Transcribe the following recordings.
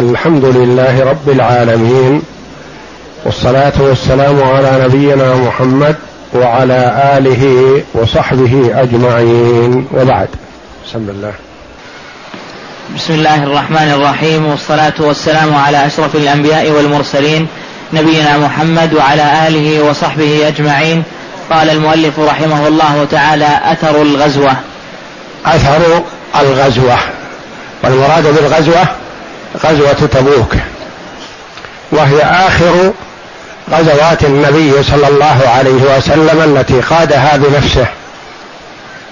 الحمد لله رب العالمين والصلاة والسلام على نبينا محمد وعلى آله وصحبه أجمعين وبعد. بسم الله. بسم الله الرحمن الرحيم. والصلاة والسلام على أشرف الأنبياء والمرسلين نبينا محمد وعلى آله وصحبه أجمعين. قال المؤلف رحمه الله تعالى أثر الغزوة. أثر الغزوة. والمراد بالغزوة غزوة تبوك. وهي آخر غزوات النبي صلى الله عليه وسلم التي قادها بنفسه.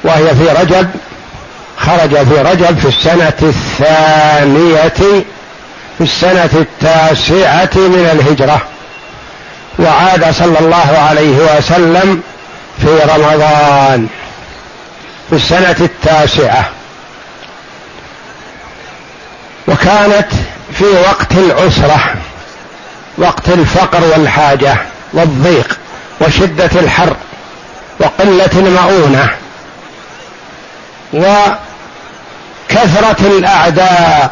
وهي في رجب خرج في رجب في السنة الثانية في السنة التاسعة من الهجرة. وعاد صلى الله عليه وسلم في رمضان في السنة التاسعة. وكانت في وقت العسرة وقت الفقر والحاجة والضيق وشدة الحر وقلة المؤونة وكثرة الأعداء.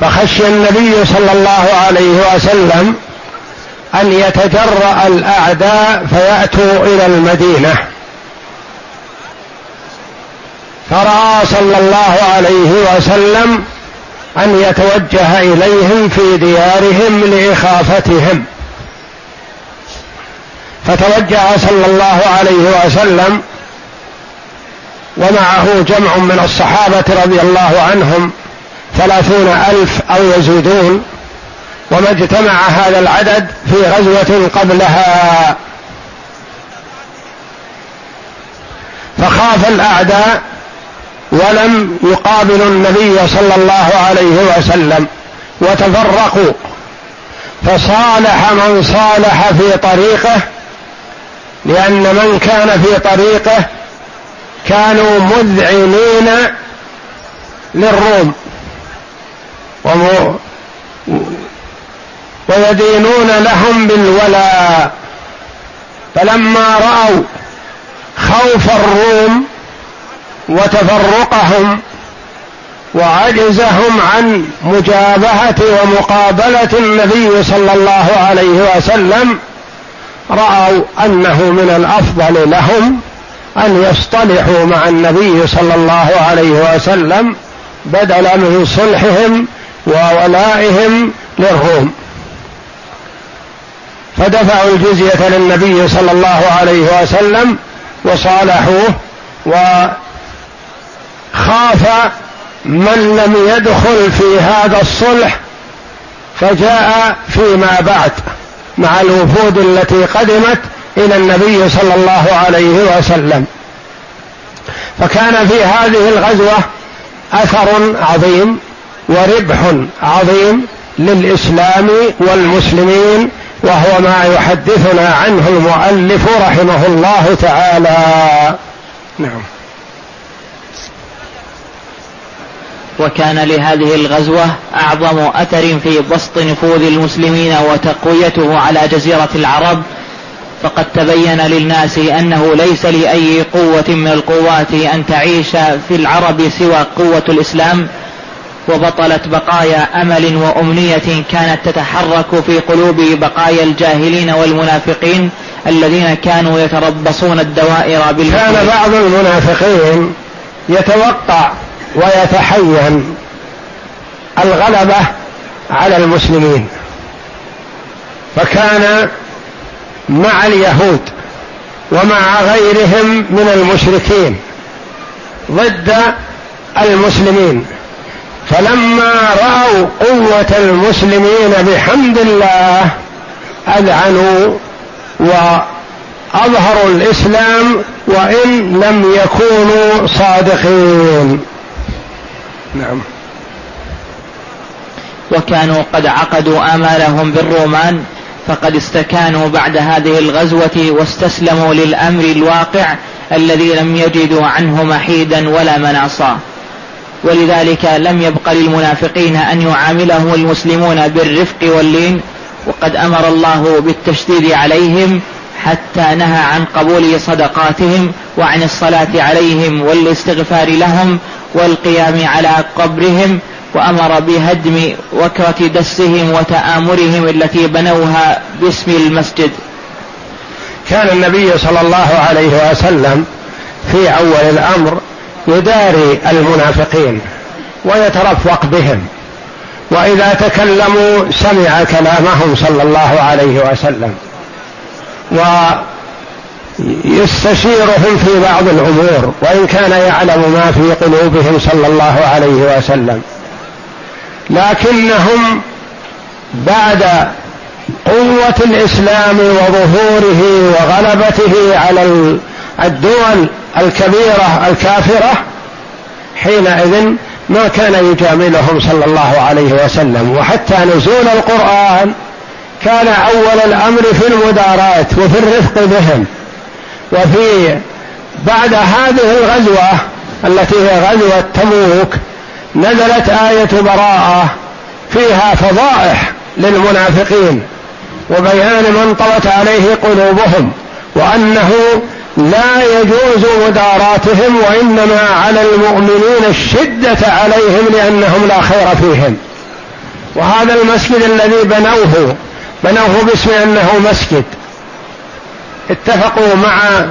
فخشي النبي صلى الله عليه وسلم أن يتجرأ الأعداء فيأتوا إلى المدينة. فراى صلى الله عليه وسلم أن يتوجه إليهم في ديارهم لإخافتهم. فتوجه صلى الله عليه وسلم ومعه جمع من الصحابة رضي الله عنهم ثلاثون ألف أو يزيدون وما اجتمع هذا العدد في غزوة قبلها. فخاف الأعداء ولم يقابلوا النبي صلى الله عليه وسلم وتفرقوا. فصالح من صالح في طريقه لأن من كان في طريقه كانوا مذعنين للروم. ويدينون لهم بالولاء. فلما رأوا خوف الروم وتفرقهم وعجزهم عن مجابهة ومقابلة النبي صلى الله عليه وسلم رأوا أنه من الأفضل لهم أن يصطلحوا مع النبي صلى الله عليه وسلم بدلا من صلحهم وولائهم للروم. فدفعوا الجزية للنبي صلى الله عليه وسلم وصالحوه و خاف من لم يدخل في هذا الصلح فجاء فيما بعد مع الوفود التي قدمت إلى النبي صلى الله عليه وسلم. فكان في هذه الغزوة أثر عظيم وربح عظيم للإسلام والمسلمين وهو ما يحدثنا عنه المؤلف رحمه الله تعالى. نعم. وكان لهذه الغزوة أعظم أثر في بسط نفوذ المسلمين وتقويته على جزيرة العرب. فقد تبين للناس أنه ليس لأي قوة من القوات أن تعيش في العرب سوى قوة الإسلام. وبطلت بقايا أمل وأمنية كانت تتحرك في قلوب بقايا الجاهلين والمنافقين الذين كانوا يتربصون الدوائر بالمسلمين. كان بعض المنافقين يتوقع ويتحين الغلبة على المسلمين. فكان مع اليهود ومع غيرهم من المشركين ضد المسلمين. فلما رأوا قوة المسلمين بحمد الله أذعنوا وأظهروا الإسلام وإن لم يكونوا صادقين. نعم. وكانوا قد عقدوا آمالهم بالرومان فقد استكانوا بعد هذه الغزوة واستسلموا للأمر الواقع الذي لم يجدوا عنه محيدا ولا مناصا. ولذلك لم يبق للمنافقين أن يعاملهم المسلمون بالرفق واللين وقد أمر الله بالتشديد عليهم حتى نهى عن قبول صدقاتهم وعن الصلاة عليهم والاستغفار لهم والقيام على قبرهم وأمر بهدم وكرة دسهم وتآمرهم التي بنوها باسم المسجد. كان النبي صلى الله عليه وسلم في أول الأمر يداري المنافقين ويترفق بهم وإذا تكلموا سمع كلامهم صلى الله عليه وسلم. ويستشيرهم في بعض الأمور وإن كان يعلم ما في قلوبهم صلى الله عليه وسلم. لكنهم بعد قوة الإسلام وظهوره وغلبته على الدول الكبيرة الكافرة حينئذ ما كان يجاملهم صلى الله عليه وسلم. وحتى نزول القرآن كان أول الأمر في المداراة وفي الرفق بهم. وفي بعد هذه الغزوة التي هي غزوة تبوك نزلت آية براءة فيها فضائح للمنافقين وبيان من طوت عليه قلوبهم وأنه لا يجوز مداراتهم وإنما على المؤمنين الشدة عليهم لأنهم لا خير فيهم. وهذا المسجد الذي بنوه بنوه باسم أنه مسجد. اتفقوا مع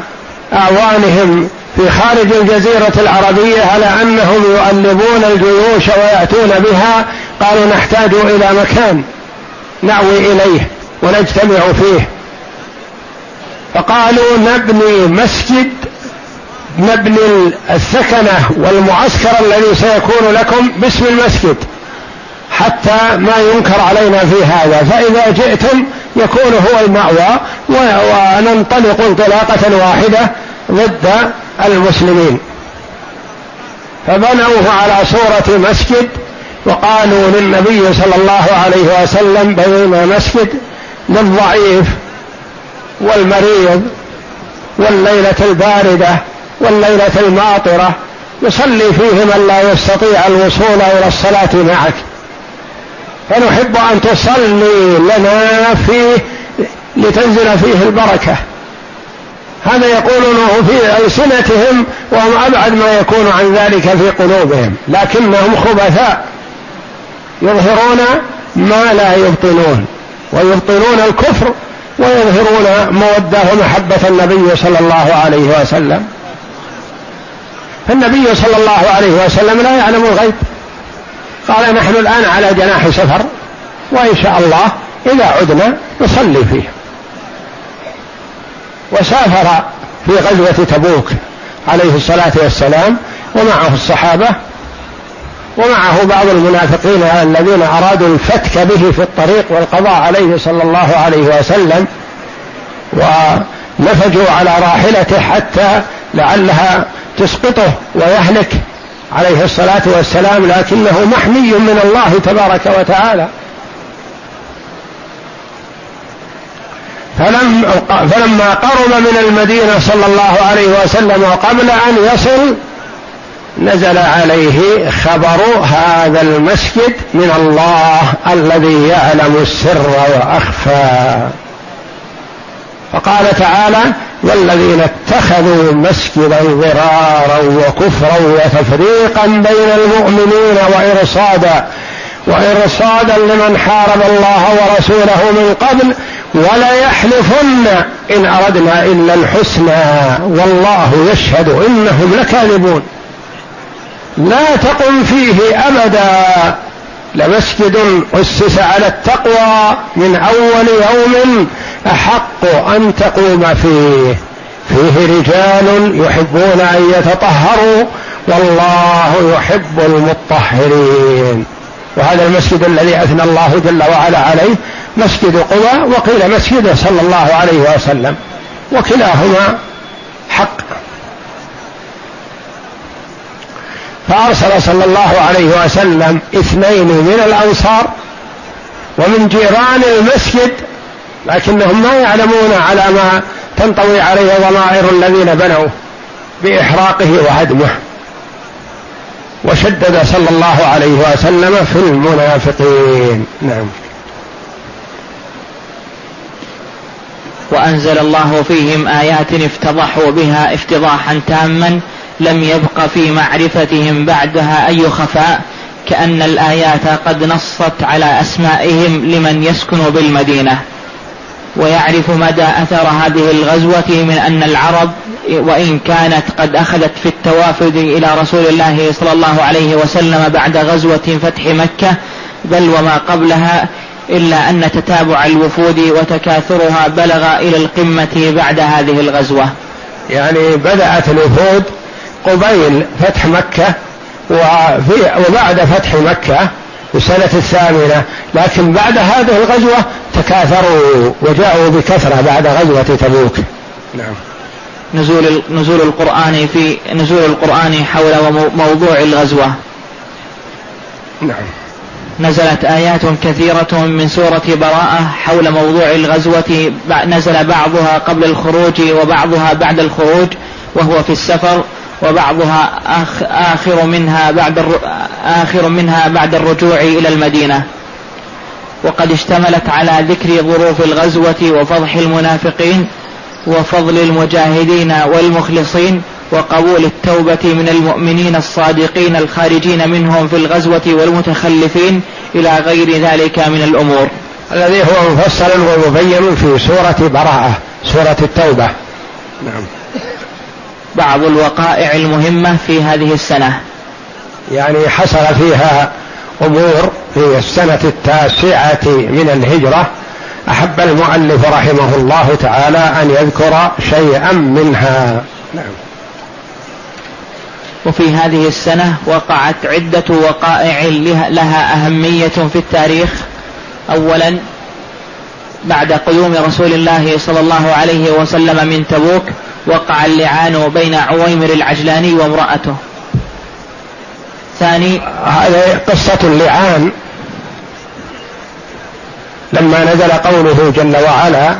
أعوانهم في خارج الجزيرة العربية على أنهم يؤلبون الجيوش ويأتون بها. قالوا نحتاج إلى مكان نأوي إليه ونجتمع فيه. فقالوا نبني مسجد نبني السكنة والمعسكر الذي سيكون لكم باسم المسجد حتى ما ينكر علينا في هذا. فإذا جئتم يكون هو المأوى وننطلق انطلاقة واحدة ضد المسلمين. فبنوه على صورة مسجد وقالوا للنبي صلى الله عليه وسلم بنينا مسجد للضعيف والمريض والليلة الباردة والليلة الماطرة يصلي فيه من لا يستطيع الوصول إلى الصلاة معك. فنحب أن تصلي لنا فيه لتنزل فيه البركة. هذا يقولونه في ألسنتهم وهم أبعد ما يكون عن ذلك في قلوبهم لكنهم خبثاء يظهرون ما لا يبطنون ويبطنون الكفر ويظهرون مودة ومحبة النبي صلى الله عليه وسلم. فالنبي صلى الله عليه وسلم لا يعلم الغيب. قال نحن الآن على جناح سفر وإن شاء الله إذا عدنا نصلي فيه. وسافر في غزوة تبوك عليه الصلاة والسلام ومعه الصحابة ومعه بعض المنافقين الذين أرادوا الفتك به في الطريق والقضاء عليه صلى الله عليه وسلم ونفجوا على راحلته حتى لعلها تسقطه ويهلك. عليه الصلاة والسلام لكنه محمي من الله تبارك وتعالى. فلم فلما قرب من المدينة صلى الله عليه وسلم وقبل أن يصل نزل عليه خبر هذا المسجد من الله الذي يعلم السر وأخفى. فقال تعالى والذين اتخذوا مسجدا ضرارا وكفرا وتفريقا بين المؤمنين وإرصادا وإرصادا لمن حارب الله ورسوله من قبل ولا يحلفن إن أردنا إلا الحسنى. والله يشهد إنهم لكاذبون. لا تقم فيه أبدا. لمسجد أسس على التقوى من أول يوم أحق أن تقوم فيه. فيه رجال يحبون أن يتطهروا والله يحب المطهرين. وهذا المسجد الذي أثنى الله جل وعلا عليه مسجد قبى وقيل مسجد صلى الله عليه وسلم. وكلاهما حق. فأرسل صلى الله عليه وسلم اثنين من الأنصار ومن جيران المسجد لكنهم ما يعلمون على ما تنطوي عليه ضمائر الذين بنوا بإحراقه وهدمه. وشدد صلى الله عليه وسلم في المنافقين. نعم. وأنزل الله فيهم آيات افتضحوا بها افتضاحا تاما لم يبق في معرفتهم بعدها أي خفاء كأن الآيات قد نصت على أسمائهم لمن يسكن بالمدينة. ويعرف مدى أثر هذه الغزوة من أن العرب وإن كانت قد أخذت في التوافد إلى رسول الله صلى الله عليه وسلم بعد غزوة فتح مكة بل وما قبلها إلا أن تتابع الوفود وتكاثرها بلغ إلى القمة بعد هذه الغزوة. يعني بدأت الوفود قبيل فتح مكة وفي وبعد فتح مكة في السنة الثامنة لكن بعد هذه الغزوة تكاثروا وجاءوا بكثرة بعد غزوة تبوك. نعم. نزول نزول القرآن في نزول القرآن حول موضوع الغزوة. نعم. نزلت آيات كثيرة من سورة براءة حول موضوع الغزوة. نزل بعضها قبل الخروج وبعضها بعد الخروج وهو في السفر. وبعضها آخر منها بعد آخر منها بعد الرجوع إلى المدينة. وقد اشتملت على ذكر ظروف الغزوة وفضح المنافقين وفضل المجاهدين والمخلصين وقبول التوبة من المؤمنين الصادقين الخارجين منهم في الغزوة والمتخلفين إلى غير ذلك من الأمور. الذي هو مفصل ومبين في سورة براءة سورة التوبة. نعم. بعض الوقائع المهمة في هذه السنة. يعني حصل فيها أمور في السنة التاسعة من الهجرة. أحب المؤلف رحمه الله تعالى أن يذكر شيئا منها. نعم. وفي هذه السنة وقعت عدة وقائع لها أهمية في التاريخ. أولا بعد قدوم رسول الله صلى الله عليه وسلم من تبوك وقع اللعان بين عويمر العجلاني وامرأته. ثاني. هذه قصة اللعان. لما نزل قوله جل وعلا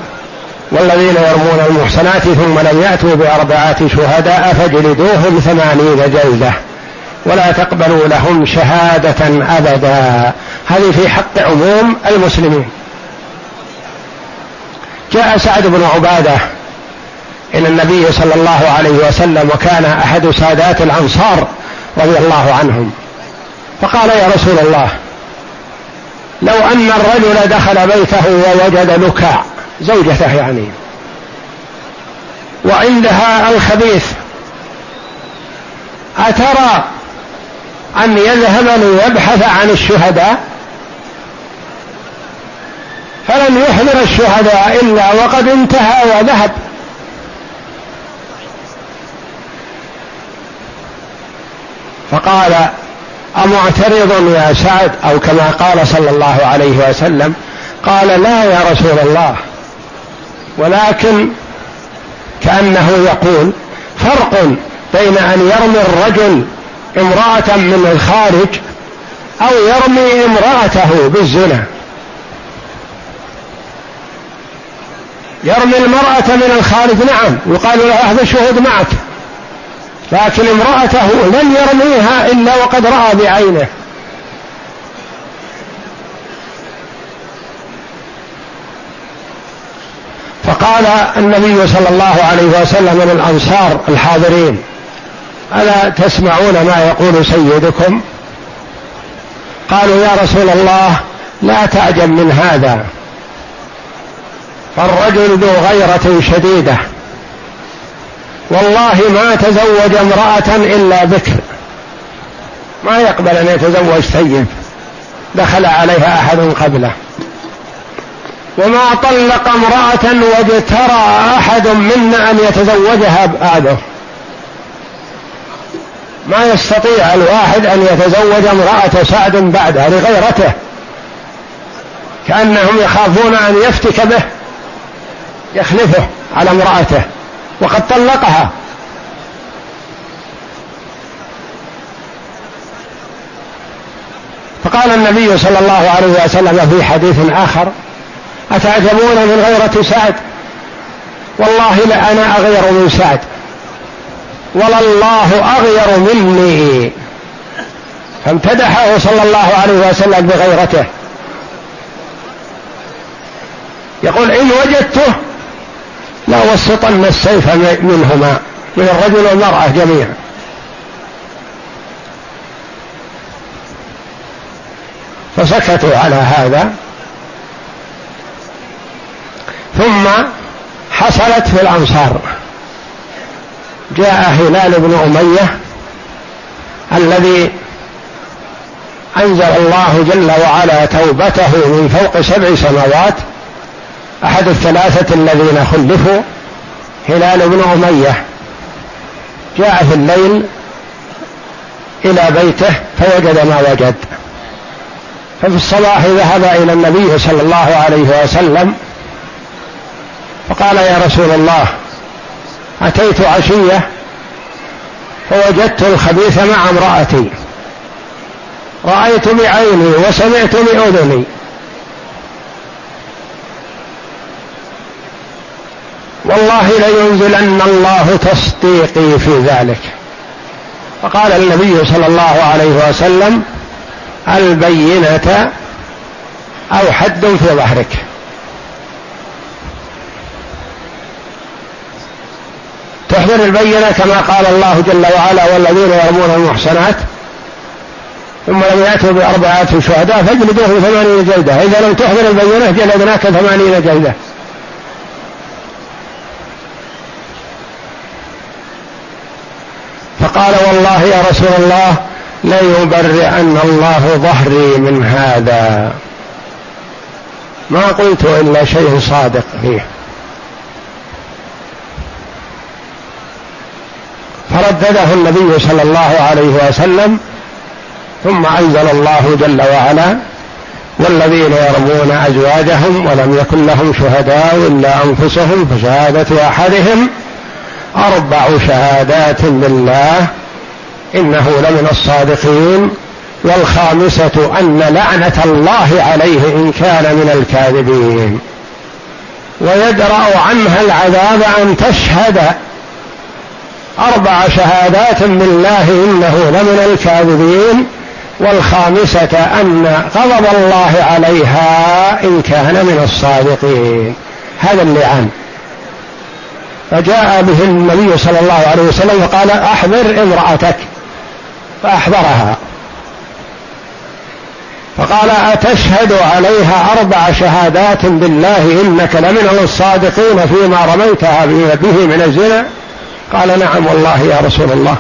والذين يرمون المحصنات ثم لم يأتوا بأربعة شهداء فاجلدوهم ثمانين جلدة ولا تقبلوا لهم شهادة أبدا. هذه في حق عموم المسلمين. جاء سعد بن عبادة إلى النبي صلى الله عليه وسلم وكان أحد سادات الأنصار رضي الله عنهم. فقال يا رسول الله لو أن الرجل دخل بيته ووجد لكاع زوجته يعني وعندها الخبيث أترى أن يذهب ليبحث عن الشهداء؟ فلم يحضر الشهداء إلا وقد انتهى وذهب. فقال أمعترض يا سعد؟ أو كما قال صلى الله عليه وسلم قال لا يا رسول الله. ولكن كأنه يقول فرق بين أن يرمي الرجل امرأة من الخارج أو يرمي امرأته بالزنا. يرمي المرأة من الخارج نعم يقال له هذا الشهود معك. لكن امرأته لن يرميها إلا وقد رأى بعينه. فقال النبي صلى الله عليه وسلم للأنصار الحاضرين ألا تسمعون ما يقول سيدكم؟ قالوا يا رسول الله لا تعجب من هذا فالرجل ذو غيرة شديدة والله ما تزوج امرأة إلا بكر. ما يقبل أن يتزوج ثيب دخل عليها أحد قبله. وما طلق امرأة واجترى أحد منا أن يتزوجها بعده. ما يستطيع الواحد أن يتزوج امرأة سعد بعده لغيرته. كأنهم يخافون أن يفتك به يخلفه على امرأته. وقد طلقها. فقال النبي صلى الله عليه وسلم في حديث آخر أتعجبون من غيرة سعد؟ والله لأنا أغير من سعد. ولا الله أغير مني. فامتدحه صلى الله عليه وسلم بغيرته. يقول إن وجدته لأوسطن السيف منهما. من الرجل والمرأة جميعا. فسكتوا على هذا. ثم حصلت في الأنصار. جاء هلال بن أمية الذي أنزل الله جل وعلا توبته من فوق سبع سماوات أحد الثلاثة الذين خلفوا هلال بن أمية. جاء في الليل إلى بيته فوجد ما وجد. ففي الصباح ذهب إلى النبي صلى الله عليه وسلم فقال يا رسول الله أتيت عشية فوجدت الخبيث مع امرأتي. رأيت بعيني وسمعت بأذني. والله لينزلن الله تصديقي في ذلك. فقال النبي صلى الله عليه وسلم البينة أو حد في ظهرك. تحضر البينة كما قال الله جل وعلا والذين يرمون المحصنات ثم لم يأتوا بأربعة شهداء فاجلدوه ثمانين جلدة. إذا لم تحضر البينة جلدناك ثمانين جلدة. فقال والله يا رسول الله ليبرئن الله ظهري من هذا. ما قلت إلا شيء صادق فيه. فردده النبي صلى الله عليه وسلم ثم أنزل الله جل وعلا والذين يرمون أزواجهم ولم يكن لهم شهداء إلا أنفسهم فشهادة أحدهم أربع شهادات بالله إنه لمن الصادقين والخامسة أن لعنة الله عليه إن كان من الكاذبين. ويدرأ عنها العذاب أن تشهد أربع شهادات بالله إنه لمن الكاذبين والخامسة أن غضب الله عليها إن كان من الصادقين. هذا اللعان فجاء به النبي صلى الله عليه وسلم وقال أحضر امرأتك فأحضرها. فقال أتشهد عليها أربع شهادات بالله إنك لمن الصادقين فيما رميتها به من الزنا؟ قال نعم والله يا رسول الله.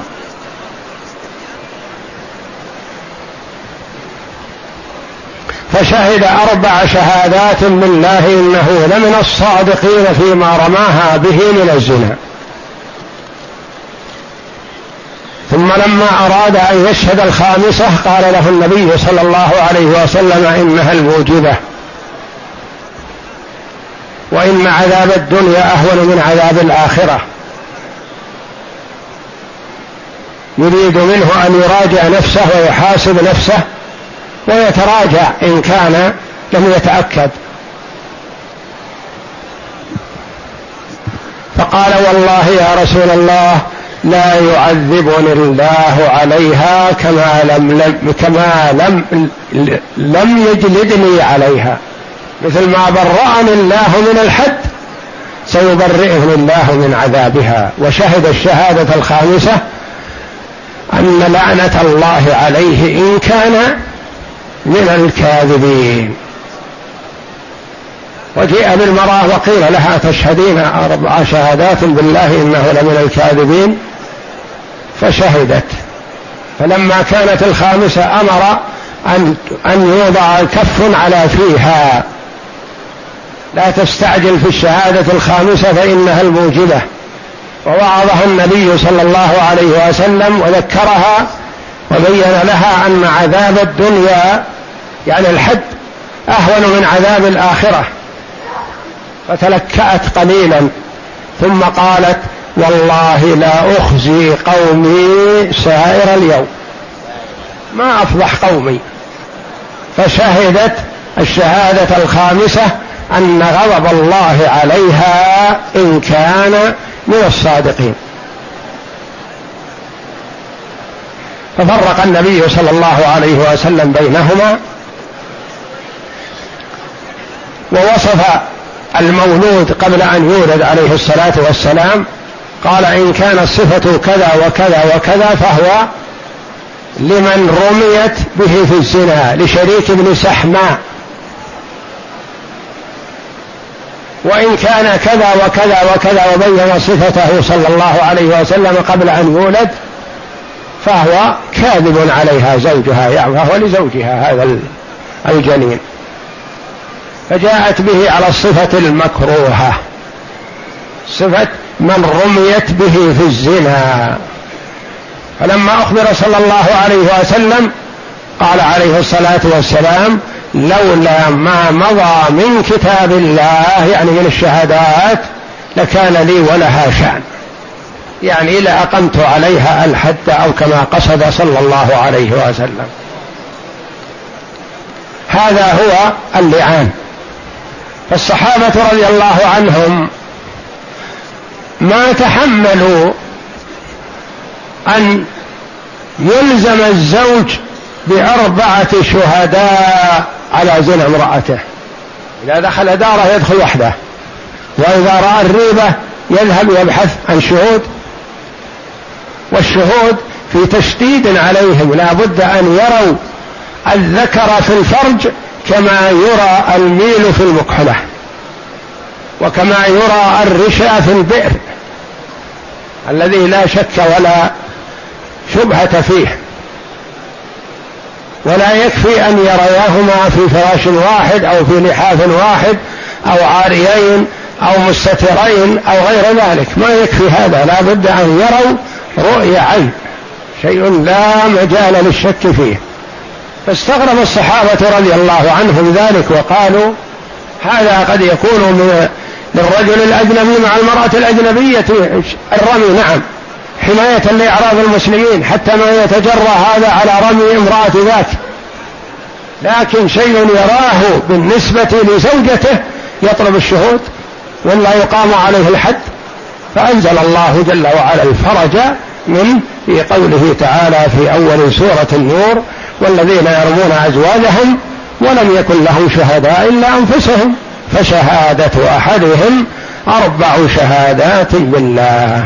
فشهد أربع شهادات بالله إنه لمن الصادقين فيما رماها به من الزنا. ثم لما أراد أن يشهد الخامسة قال له النبي صلى الله عليه وسلم إنها الموجبة. وإن عذاب الدنيا أهون من عذاب الآخرة. يريد منه أن يراجع نفسه ويحاسب نفسه ويتراجع إن كان لم يتأكد. فقال والله يا رسول الله لا يعذبني الله عليها كما لم, لم كما لم لم يجلدني عليها. مثل ما برأني الله من الحد سيبرئني الله من عذابها. وشهد الشهادة الخامسة أن لعنة الله عليه إن كان من الكاذبين. وجيء بالمرأة وقيل لها تشهدين أربع شهادات بالله إنه لمن الكاذبين؟ فشهدت. فلما كانت الخامسة أمر أن أن يوضع كف على فيها. لا تستعجل في الشهادة الخامسة فإنها الموجبة. ووعظها النبي صلى الله عليه وسلم وذكرها وبين لها أن عذاب الدنيا يعني الحد أهون من عذاب الآخرة. فتلكأت قليلا ثم قالت والله لا أخزي قومي سائر اليوم. ما أفضح قومي. فشهدت الشهادة الخامسة أن غضب الله عليها إن كان من الصادقين. ففرق النبي صلى الله عليه وسلم بينهما ووصف المولود قبل أن يولد عليه الصلاة والسلام قال إن كانت صفته كذا وكذا وكذا فهو لمن رميت به في الزنا لشريك بن سحماء. وإن كان كذا وكذا وكذا وبين صفته صلى الله عليه وسلم قبل أن يولد فهو كاذب عليها زوجها يعني فهو لزوجها هذا الجنين. فجاءت به على الصفة المكروهة. صفة من رميت به في الزنا. فلما أخبر صلى الله عليه وسلم قال عليه الصلاة والسلام لولا ما مضى من كتاب الله يعني من الشهادات لكان لي ولها شأن. يعني لأقمت عليها الحد أو كما قصد صلى الله عليه وسلم. هذا هو اللعان. فالصحابة رضي الله عنهم ما تحملوا أن يلزم الزوج بأربعة شهداء على زنا امرأته. إذا دخل داره يدخل وحده. وإذا رأى الريبة يذهب يبحث عن شهود. والشهود في تشديد عليهم. لا بد أن يروا الذكر في الفرج كما يرى الميل في المكحلة وكما يرى الرشا في البئر الذي لا شك ولا شبهة فيه. ولا يكفي أن يرياهما في فراش واحد أو في لحاف واحد أو عاريين أو مستترين أو غير ذلك. ما يكفي هذا. لا بد أن يروا رؤيا عين شيء لا مجال للشك فيه. فاستغرب الصحابة رضي الله عنهم ذلك وقالوا هذا قد يكون من للرجل الأجنبي مع المرأة الأجنبية الرمي. نعم حماية لأعراض المسلمين حتى ما يتجرى هذا على رمي امرأة ذاك لكن شيء يراه بالنسبة لزوجته يطلب الشهود ولا يقام عليه الحد. فأنزل الله جل وعلا الفرج من في قوله تعالى في أول سورة النور والذين يرمون أزواجهم ولم يكن لهم شهداء إلا أنفسهم فشهادة أحدهم أربع شهادات بالله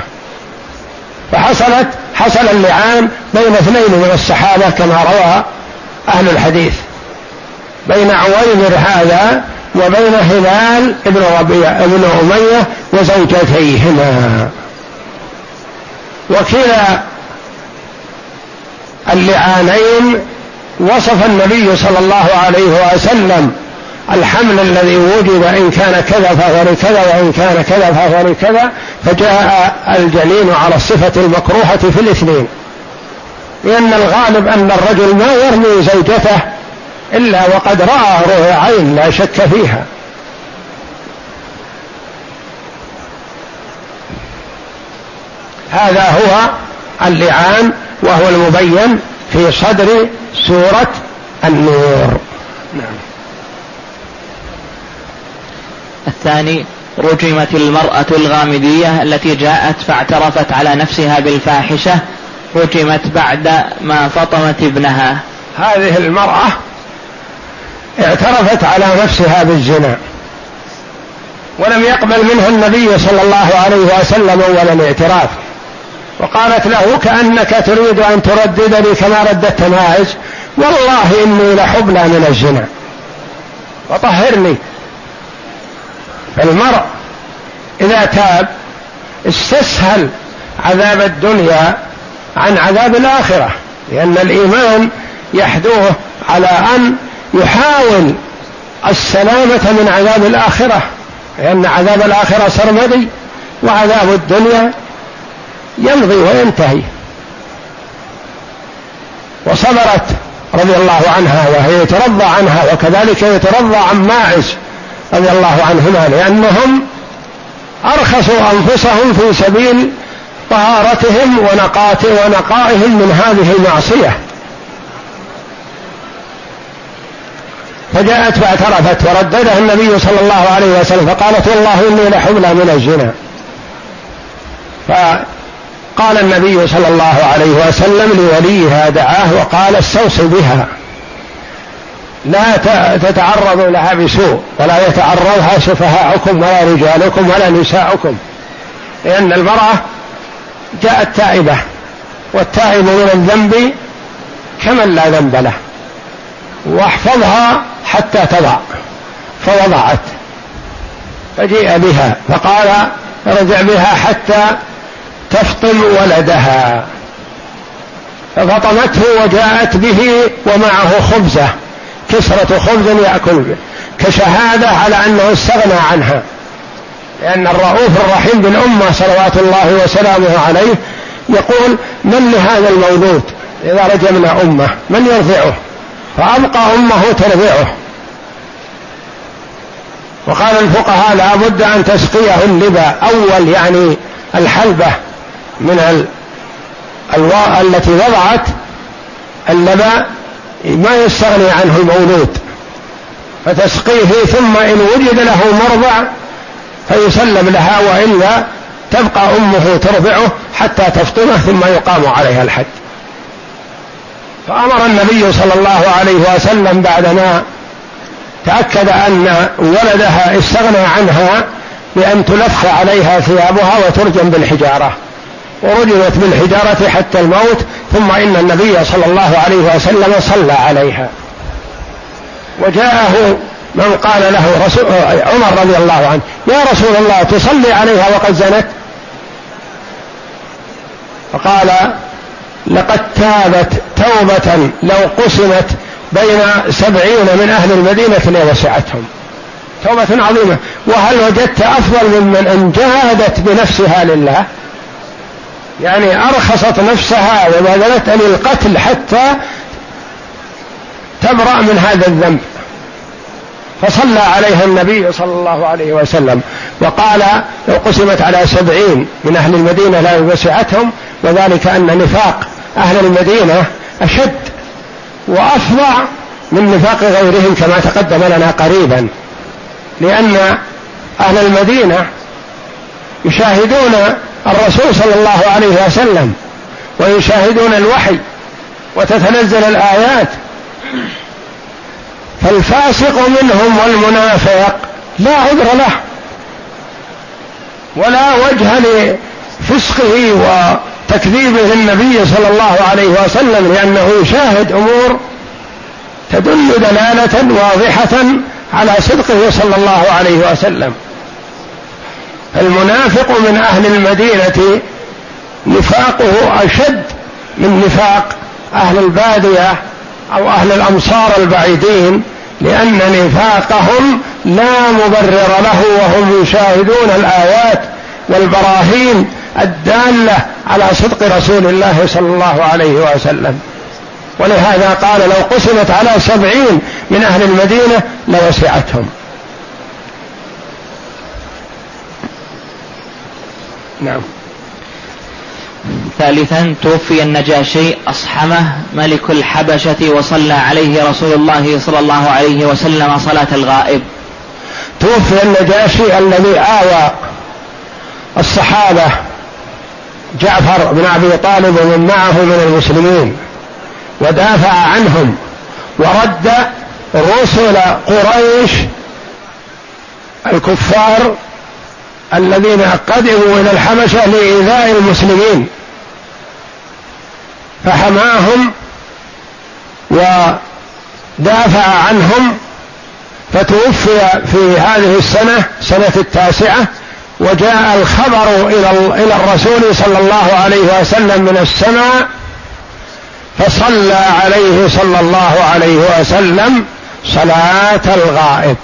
فحصلت حصل اللعان بين اثنين من الصحابة كما روى أهل الحديث. بين عويمر هذا وبين هلال ابن ربيع ابن أمية وزوجتيهما. وكلا اللعانين وصف النبي صلى الله عليه وسلم الحمل الذي وجد إن كان كذا فهو لكذا وإن كان كذا فهو لكذا فجاء الجنين على الصفة المكروهة في الاثنين. لأن الغالب أن الرجل ما يرمي زوجته إلا وقد رأى رؤيا عين لا شك فيها. هذا هو اللعان وهو المبين في صدر سورة النور. نعم. الثاني رجمت المرأة الغامدية التي جاءت فاعترفت على نفسها بالفاحشة رجمت بعد ما فطمت ابنها. هذه المرأة اعترفت على نفسها بالزنا ولم يقبل منها النبي صلى الله عليه وسلم أول الاعتراف. وقالت له كأنك تريد أن ترددني كما رددت ماعز والله إني لحبلى من الزنا. وطهرني. فالمرء إذا تاب استسهل عذاب الدنيا عن عذاب الآخرة لأن الإيمان يحدوه على أن يحاول السلامة من عذاب الآخرة لأن عذاب الآخرة سرمدي وعذاب الدنيا يمضي وينتهي. وصبرت رضي الله عنها وهي يترضى عنها وكذلك يترضى عن ماعز رضي الله عنهما لأنهم أرخصوا أنفسهم في سبيل طهارتهم ونقائهم من هذه المعصية. فجاءت فاعترفت ورددها النبي صلى الله عليه وسلم فقالت والله إني لحبلى من الزنا. فقال النبي صلى الله عليه وسلم لوليها دعاه وقال استوصي بها. لا تتعرضوا لها بسوء ولا يتعرضها سفهاءكم ولا رجالكم ولا نساؤكم لأن المرأة جاءت تائبة والتائب من الذنب كمن لا ذنب له. واحفظها حتى تضع. فوضعت. فجيء بها. فقال ارجع بها حتى تفطم ولدها. ففطمته وجاءت به ومعه خبزة. كسرة خبز يأكل به كشهادة على أنه استغنى عنها. لأن الرؤوف الرحيم بالأمة صلوات الله وسلامه عليه يقول من لهذا المولود إذا رجمنا أمة. من يرضعه؟ فأبقى أمه ترضعه وقال الفقهاء لا بد أن تسقيه اللبا أول يعني الحلبة من الواء التي وضعت اللبا ما يستغني عنه المولود. فتسقيه ثم إن وجد له مرضع فيسلم لها وإلا تبقى أمه ترضعه حتى تفطمه ثم يقام عليها الحد فأمر النبي صلى الله عليه وسلم بعدما تأكد أن ولدها استغنى عنها بأن تلف عليها ثيابها وترجم بالحجارة. ورجمت بالحجارة حتى الموت ثم إن النبي صلى الله عليه وسلم صلى عليها. وجاءه من قال له رسول عمر رضي الله عنه يا رسول الله تصلي عليها وقد زنت؟ فقال لقد تابت توبة لو قسمت بين سبعين من أهل المدينة لوسعتهم. توبة عظيمة. وهل وجدت أفضل ممن أن جاهدت بنفسها لله؟ يعني أرخصت نفسها وبذلت للقتل حتى تبرأ من هذا الذنب. فصلى عليها النبي صلى الله عليه وسلم وقال لو قسمت على سبعين من أهل المدينة لا وسعتهم وذلك أن نفاق أهل المدينة أشد وأفظع من نفاق غيرهم كما تقدم لنا قريبا لأن أهل المدينة يشاهدون الرسول صلى الله عليه وسلم ويشاهدون الوحي وتتنزل الآيات فالفاسق منهم والمنافق لا عذر له ولا وجه لفسقه وتكذيبه النبي صلى الله عليه وسلم لأنه يشاهد أمور تدل دلالة واضحة على صدقه صلى الله عليه وسلم. المنافق من أهل المدينة نفاقه أشد من نفاق أهل البادية أو أهل الأمصار البعيدين لأن نفاقهم لا مبرر له وهم يشاهدون الآيات والبراهين الدالة على صدق رسول الله صلى الله عليه وسلم. ولهذا قال لو قسمت على سبعين من أهل المدينة لوسعتهم. نعم. ثالثا توفي النجاشي أصحمه ملك الحبشة وصلى عليه رسول الله صلى الله عليه وسلم صلاة الغائب. توفي النجاشي الذي آوى الصحابة جعفر بن أبي طالب ومن معه من المسلمين ودافع عنهم ورد رسل قريش الكفار الذين قدموا إلى الحبشة لإيذاء المسلمين فحماهم ودافع عنهم فتوفي في هذه السنة سنة التاسعة وجاء الخبر إلى إلى الرسول صلى الله عليه وسلم من السماء فصلى عليه صلى الله عليه وسلم صلاة الغائب.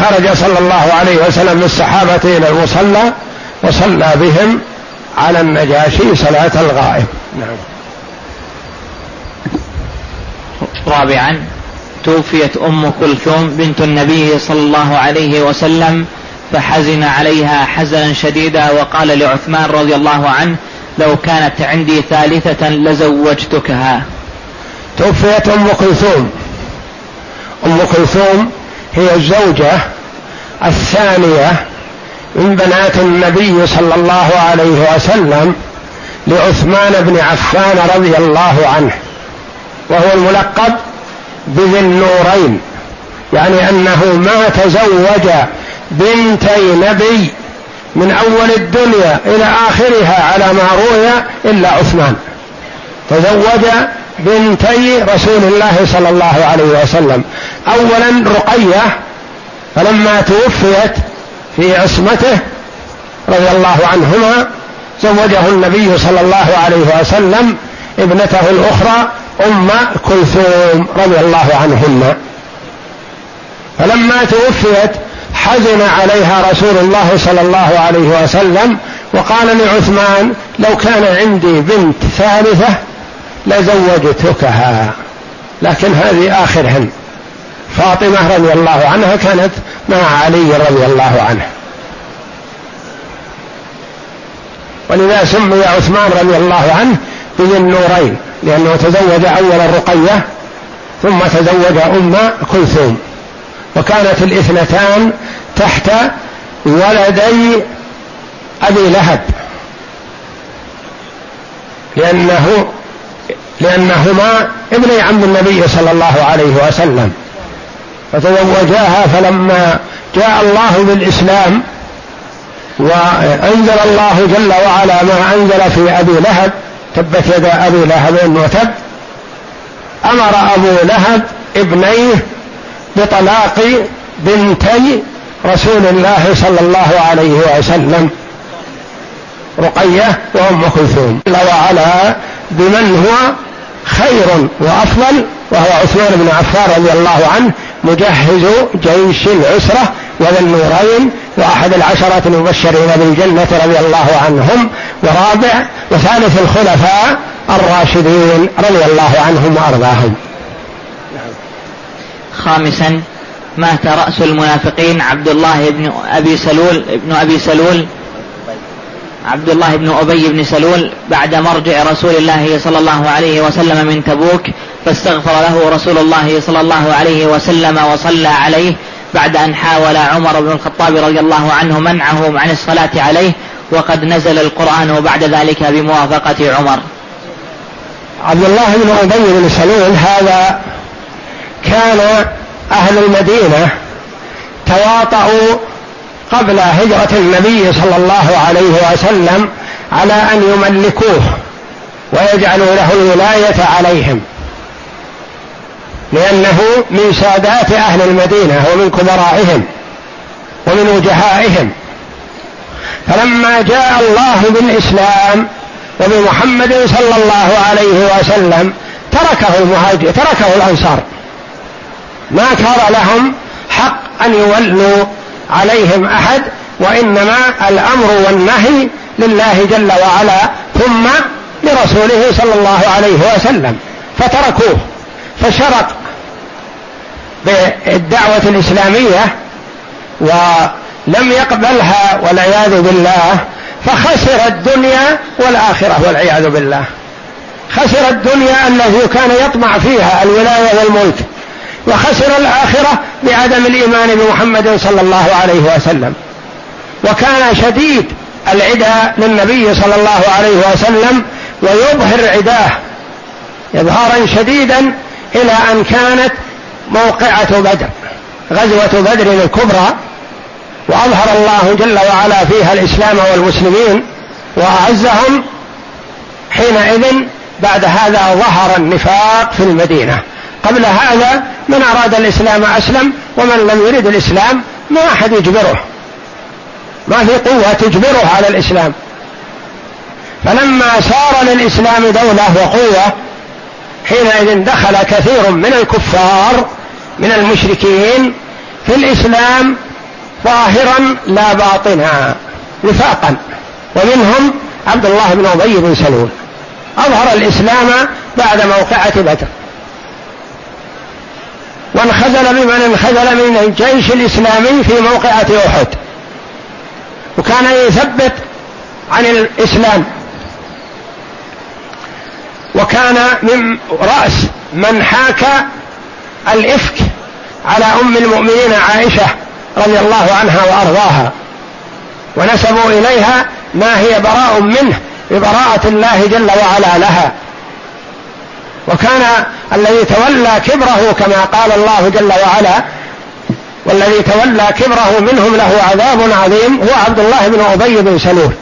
خرج صلى الله عليه وسلم بالصحابة إلى المصلى وصلى بهم على النجاشي صلاة الغائب. نعم. رابعا. توفيت أم كلثوم بنت النبي صلى الله عليه وسلم فحزن عليها حزنا شديدا وقال لعثمان رضي الله عنه لو كانت عندي ثالثة لزوجتكها. توفيت أم كلثوم. أم كلثوم هي الزوجة الثانية من بنات النبي صلى الله عليه وسلم لعثمان بن عفان رضي الله عنه وهو الملقب بذي النورين يعني أنه ما تزوج بنتي نبي من أول الدنيا إلى آخرها على ما روي إلا عثمان. تزوج بنتي رسول الله صلى الله عليه وسلم. اولا رقية فلما توفيت في عصمته رضي الله عنهما زوجه النبي صلى الله عليه وسلم ابنته الأخرى أم كلثوم رضي الله عنهن. فلما توفيت حزن عليها رسول الله صلى الله عليه وسلم وقال لعثمان لو كان عندي بنت ثالثة لزوجتكها. لكن هذه آخرهن. فاطمة رضي الله عنها كانت مع علي رضي الله عنه. ولذا سمي عثمان رضي الله عنه بذي النورين. لأنه تزوج أولا رقية ثم تزوج أم كلثوم. وكانت الاثنتان تحت ولدي أبي لهب. لأنه لأنهما ابني عم النبي صلى الله عليه وسلم. فتزوجاها فلما جاء الله بالإسلام وأنزل الله جل وعلا ما أنزل في أبي لهب تبت يدا أبي لهب وتب أمر أبو لهب ابنيه بطلاق بنتي رسول الله صلى الله عليه وسلم رقية وأم كلثوم. جل وعلا بمن هو خير وأفضل وهو عثمان بن عفان رضي الله عنه مجهز جيش العسرة وذا النورين وأحد العشرة المبشرين بالجنة رضي الله عنهم ورابع وثالث الخلفاء الراشدين رضي الله عنهم وأرضاهم. خامسا مات رأس المنافقين عبد الله بن أبي سلول ابن أبي سلول عبد الله بن أبي بن سلول بعد مرجع رسول الله صلى الله عليه وسلم من تبوك فاستغفر له رسول الله صلى الله عليه وسلم وصلى عليه بعد أن حاول عمر بن الخطاب رضي الله عنه منعه عن الصلاة عليه وقد نزل القرآن بعد ذلك بموافقة عمر. عبد الله بن أبي بن سلول هذا كان أهل المدينة تواطؤوا قبل هجرة النبي صلى الله عليه وسلم على أن يملكوه ويجعلوا له الولاية عليهم. لأنه من سادات أهل المدينة ومن كبرائهم ومن وجهائهم. فلما جاء الله بالإسلام وبمحمد صلى الله عليه وسلم تركه المهاجر تركه الأنصار. ما كان لهم حق أن يولوا عليهم أحد وإنما الأمر والنهي لله جل وعلا ثم لرسوله صلى الله عليه وسلم فتركوه. فشرق بالدعوة الإسلامية ولم يقبلها والعياذ بالله فخسر الدنيا والآخرة والعياذ بالله. خسر الدنيا التي كان يطمع فيها الولاية والملك وخسر الآخرة بعدم الإيمان بمحمد صلى الله عليه وسلم. وكان شديد العدا للنبي صلى الله عليه وسلم ويظهر عداه إظهارا شديدا إلى أن كانت موقعة بدر غزوة بدر الكبرى وأظهر الله جل وعلا فيها الإسلام والمسلمين وأعزهم حينئذ بعد هذا ظهر النفاق في المدينة. قبل هذا من أراد الإسلام أسلم ومن لم يرد الإسلام ما أحد يجبره. ما في قوة تجبره على الإسلام. فلما صار للإسلام دولة وقوة حينئذ دخل كثير من الكفار من المشركين في الإسلام ظاهرا لا باطنا نفاقا ومنهم عبد الله بن أبي بن سلول. أظهر الإسلام بعد موقعة بدر. وانخذل بمن انخذل من الجيش الإسلامي في موقعة أحد. وكان يثبت عن الإسلام. وكان من رأس من حاك الإفك على أم المؤمنين عائشة رضي الله عنها وأرضاها. ونسبوا إليها ما هي براء منه ببراءة الله جل وعلا لها. وكان الذي تولى كبره كما قال الله جل وعلا والذي تولى كبره منهم له عذاب عظيم هو عبد الله بن أبي بن سلول.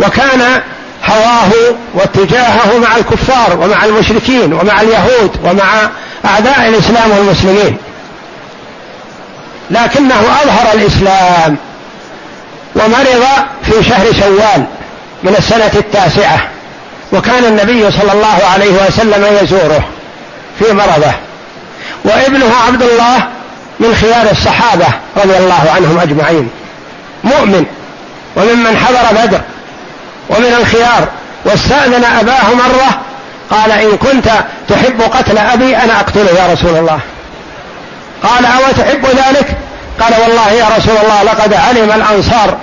وكان هواه واتجاهه مع الكفار ومع المشركين ومع اليهود ومع أعداء الإسلام والمسلمين. لكنه أظهر الإسلام ومرض في شهر شوال من السنة التاسعة وكان النبي صلى الله عليه وسلم يزوره في مرضه. وابنه عبد الله من خيار الصحابة رضي الله عنهم أجمعين. مؤمن. وممن حضر بدر. ومن الخيار واستأذن أباه مرة قال إن كنت تحب قتل أبي أنا أقتله يا رسول الله. قال أو تحب ذلك؟ قال والله يا رسول الله لقد علم الأنصار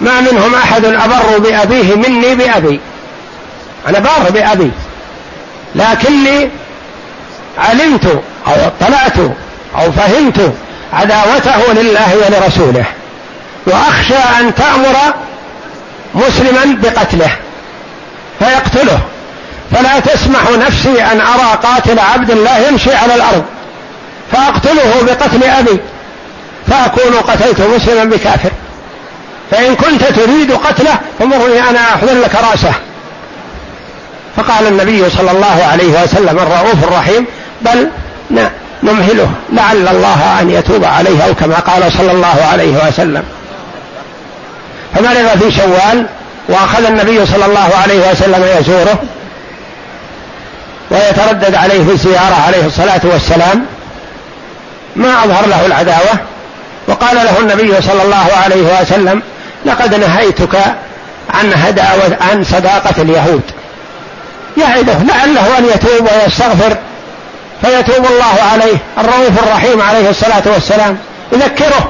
ما منهم أحد أبر بأبيه مني بأبي. أنا بار بأبي. لكني علمت أو اطلعت أو فهمت عداوته لله ولرسوله. وأخشى أن تأمر مسلما بقتله فيقتله. فلا تسمح نفسي أن أرى قاتل عبد الله يمشي على الأرض فأقتله بقتل أبي فأكون قتلت مسلما بكافر. فإن كنت تريد قتله فمرني أنا احضر لك رأسه. فقال النبي صلى الله عليه وسلم الرؤوف الرحيم بل نمهله لعل الله أن يتوب عليه أو كما قال صلى الله عليه وسلم. فمرض في شوال وأخذ النبي صلى الله عليه وسلم يزوره ويتردد عليه في الزيارة عليه الصلاة والسلام ما أظهر له العداوة وقال له النبي صلى الله عليه وسلم لقد نهيتك عن هداوة عن صداقة اليهود. يعده لعله أن يتوب ويستغفر فيتوب الله عليه الرؤوف الرحيم عليه الصلاة والسلام. يذكره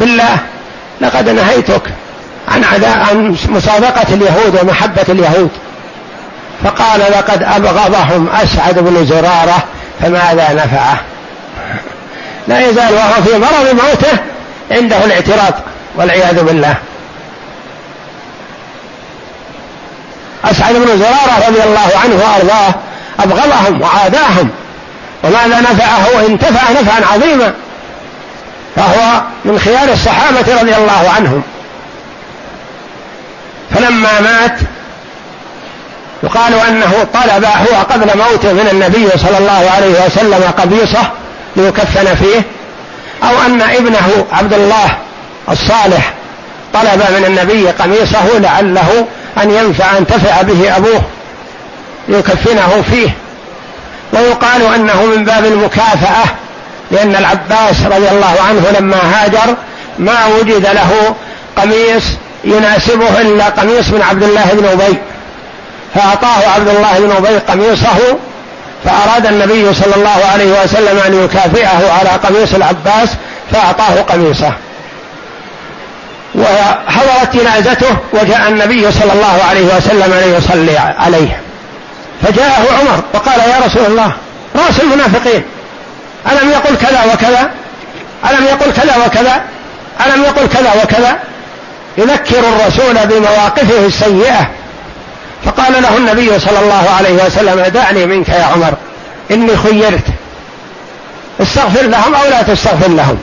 بالله لقد نهيتك عن عداء عن مصادقة اليهود ومحبة اليهود. فقال لقد أبغضهم أسعد بن زرارة فماذا نفعه؟ لا يزال وهو في مرض موته عنده الاعتراض والعياذ بالله. أسعد بن زرارة رضي الله عنه وأرضاه أبغضهم وعاداهم. وماذا نفعه؟ انتفع نفعا عظيما. فهو من خيار الصحابة رضي الله عنهم. فلما مات يقال أنه طلب هو قبل موته من النبي صلى الله عليه وسلم قبيصة ليكفن فيه أو أن ابنه عبد الله الصالح طلب من النبي قميصه لعله أن ينفع انتفع به أبوه ليكفنه فيه. ويقال أنه من باب المكافأة لأن العباس رضي الله عنه لما هاجر ما وجد له قميص يناسبه إلا قميص من عبد الله بن أبي. فأعطاه عبد الله بن أبي قميصه فأراد النبي صلى الله عليه وسلم أن يكافئه على قميص العباس فأعطاه قميصه. وحضرت جنازته وجاء النبي صلى الله عليه وسلم ليصلي عليه. فجاءه عمر وقال يا رسول الله رأس المنافقين ألم يقل كذا وكذا؟ ألم يقل كذا وكذا؟ ألم يقل كذا وكذا؟ يذكر الرسول بمواقفه السيئة. فقال له النبي صلى الله عليه وسلم دعني منك يا عمر إني خيرت. استغفر لهم أو لا تستغفر لهم.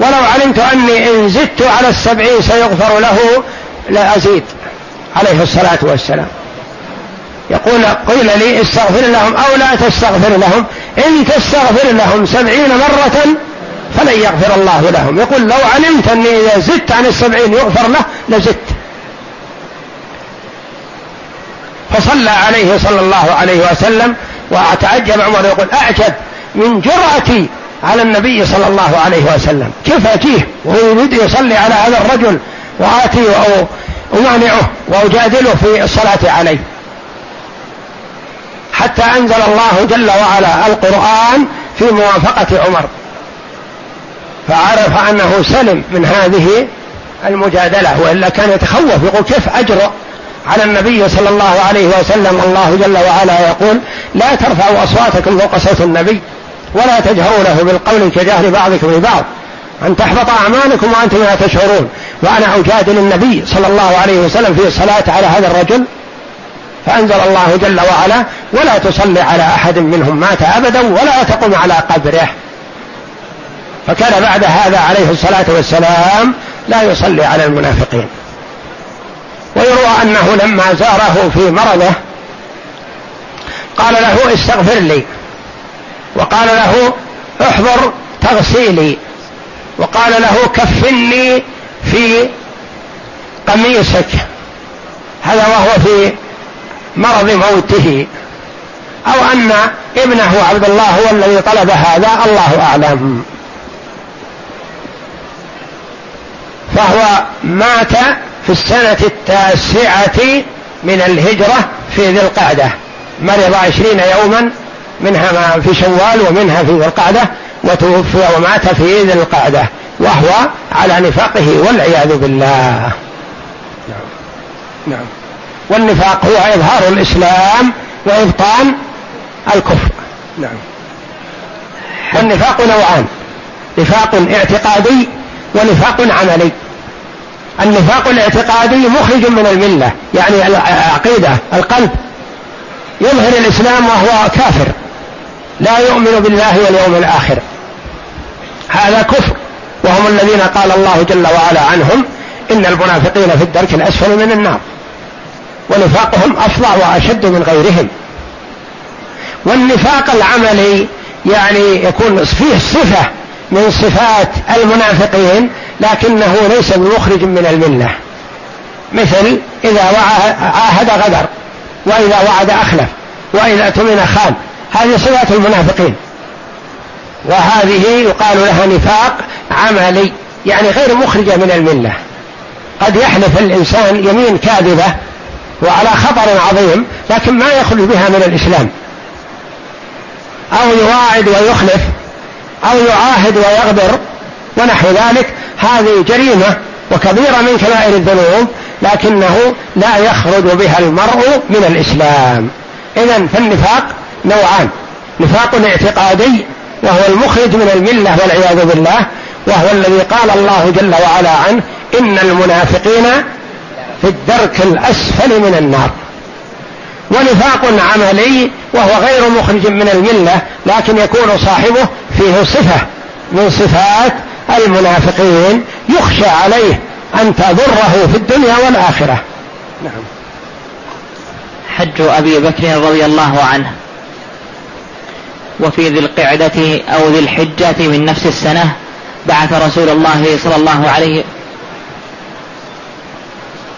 ولو علمت أني إن زدت على السبعين سيغفر له لازيد عليه الصلاة والسلام. يقول قيل لي استغفر لهم أو لا تستغفر لهم. إن تستغفر لهم سبعين مرة فلن يغفر الله لهم. يقول لو علمت أني إذا زدت عن السبعين يغفر له لزدت. فصلى عليه صلى الله عليه وسلم وأتعجب عمر يقول أعجب من جرأتي على النبي صلى الله عليه وسلم. كيف أتيه؟ وهو يريد يصلي على هذا الرجل وآتي أو أمانعه وأجادله في الصلاة عليه. حتى أنزل الله جل وعلا القرآن في موافقة عمر. فعرف أنه سلم من هذه المجادلة وإلا كان يتخوف يقول كيف أجرؤ على النبي صلى الله عليه وسلم؟ الله جل وعلا يقول لا ترفعوا أصواتكم فوق صوت النبي ولا تجهروا له بالقول كجهر بعضكم لبعض أن تحبط أعمالكم وأنتم لا تشعرون. وأنا أجادل النبي صلى الله عليه وسلم في الصلاة على هذا الرجل فأنزل الله جل وعلا ولا تصلي على أحد منهم مات أبدا ولا تقم على قبره. فكان بعد هذا عليه الصلاة والسلام لا يصلي على المنافقين. ويروى أنه لما زاره في مرضه قال له استغفر لي. وقال له احضر تغسيلي. وقال له كفني في قميصك. هذا وهو في مرض موته. أو أن ابنه عبد الله هو الذي طلب هذا الله أعلم. فهو مات في السنة التاسعة من الهجرة في ذي القعدة. مرض عشرين يوما منها ما في شوال ومنها في ذي القعدة وتوفي ومات في ذي القعدة وهو على نفاقه والعياذ بالله. نعم. نعم والنفاق هو إظهار الإسلام وإبطان الكفر. نعم. والنفاق نوعان. نفاق اعتقادي ونفاق عملي. النفاق الاعتقادي مخرج من الملة يعني العقيده القلب. يظهر الإسلام وهو كافر. لا يؤمن بالله واليوم الآخر. هذا كفر. وهم الذين قال الله جل وعلا عنهم إن المنافقين في الدرك الأسفل من النار. ونفاقهم افظع وأشد من غيرهم. والنفاق العملي يعني يكون فيه صفة من صفات المنافقين لكنه ليس بمخرج من الملة. مثل إذا عاهد غدر وإذا وعد أخلف وإذا اؤتمن خان. هذه صفات المنافقين. وهذه يقال لها نفاق عملي يعني غير مخرجه من الملة. قد يحلف الإنسان يمين كاذبة وعلى خطر عظيم لكن ما يخرج بها من الإسلام. أو يواعد ويخلف أو يعاهد ويغدر ونحو ذلك هذه جريمة وكبيرة من كبائر الذنوب لكنه لا يخرج بها المرء من الإسلام. اذا فالنفاق نوعان. نفاق اعتقادي وهو المخرج من الملة والعياذ بالله وهو الذي قال الله جل وعلا عنه إن المنافقين في الدرك الأسفل من النار. ونفاق عملي وهو غير مخرج من الملة لكن يكون صاحبه فيه صفة من صفات المنافقين يخشى عليه أن تضره في الدنيا والآخرة. نعم. حج أبي بكر رضي الله عنه. وفي ذي القعدة أو ذي الحجة من نفس السنة بعث رسول الله صلى الله عليه